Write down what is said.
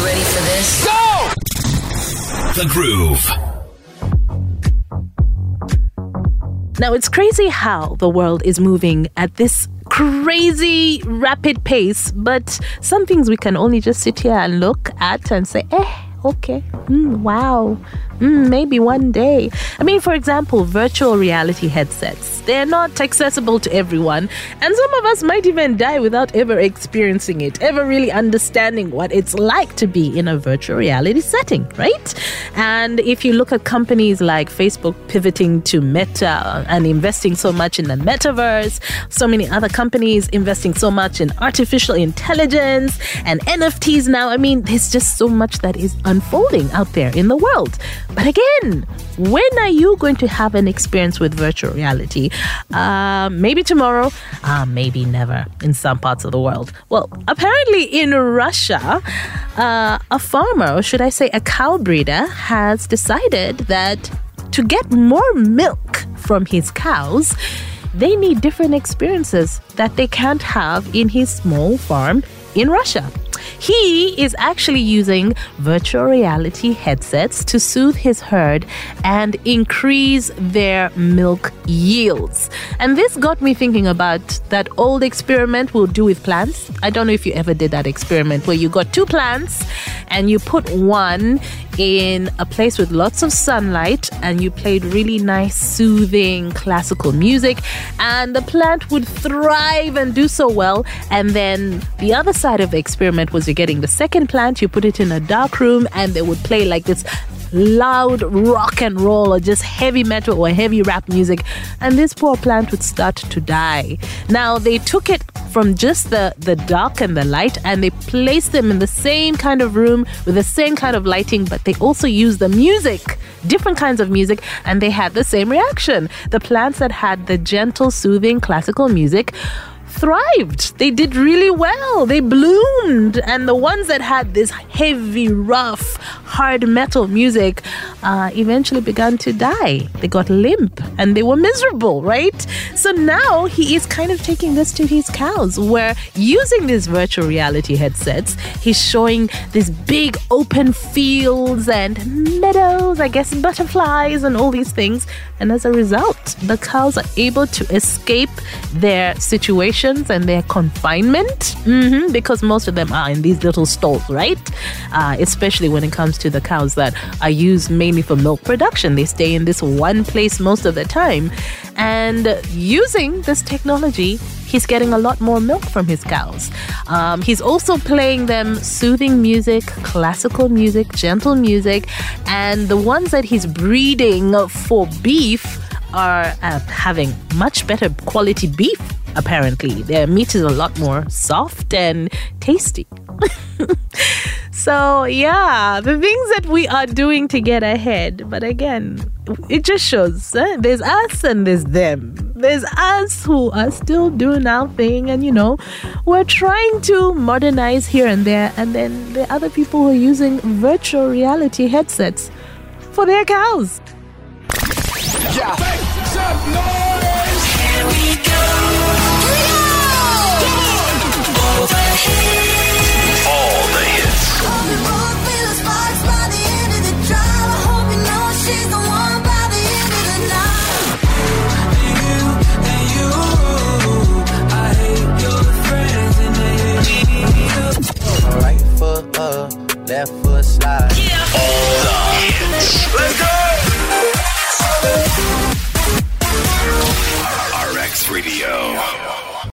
You ready for this? Go! The Groove. Now, it's crazy how the world is moving at this crazy rapid pace, but some things we can only just sit here and look at and say, eh, okay, mm, wow, mm, maybe one day. I mean, for example, virtual reality headsets. They're not accessible to everyone, and some of us might even die without ever experiencing it, ever really understanding what it's like to be in a virtual reality setting, right? And if you look at companies like Facebook pivoting to Meta and investing so much in the metaverse, so many other companies investing so much in artificial intelligence and NFTs now, I mean, there's just so much that is unfolding out there in the world. But again, when are you going to have an experience with virtual reality? Uh, maybe tomorrow, uh, maybe never in some parts of the world. Well, apparently in Russia, uh, a farmer, or should I say a cow breeder, has decided that to get more milk from his cows, they need different experiences that they can't have in his small farm in Russia. He is actually using virtual reality headsets to soothe his herd and increase their milk yields. And this got me thinking about that old experiment we'll do with plants. I don't know if you ever did that experiment where you got two plants and you put one in a place with lots of sunlight and you played really nice, soothing classical music, and the plant would thrive and do so well. And then the other side of the experiment was you're getting the second plant, you put it in a dark room, and they would play like this loud rock and roll or just heavy metal or heavy rap music and this poor plant would start to die. Now they took it from just the the dark and the light and they placed them in the same kind of room with the same kind of lighting but they also used the music different kinds of music and they had the same reaction. The plants that had the gentle soothing classical music thrived. They did really well. They bloomed. And the ones that had this heavy, rough, hard metal music uh, eventually began to die. They got limp and they were miserable, right? So now he is kind of taking this to his cows, where using these virtual reality headsets, he's showing these big open fields and meadows, I guess butterflies and all these things. And as a result, the cows are able to escape their situations and their confinement hmm because most of them are in these little stalls, right? Uh, especially when it comes to the cows that are used mainly for milk production. They stay in this one place most of the time. And using this technology, he's getting a lot more milk from his cows. Um, he's also playing them soothing music, classical music, gentle music, and the ones that he's breeding for beef are uh, having much better quality beef. Apparently, their meat is a lot more soft and tasty. so, yeah, the things that we are doing to get ahead. But again, it just shows eh? there's us and there's them. There's us who are still doing our thing, and you know, we're trying to modernize here and there. And then the other people who are using virtual reality headsets for their cows. Yeah. Make some noise. Here we go.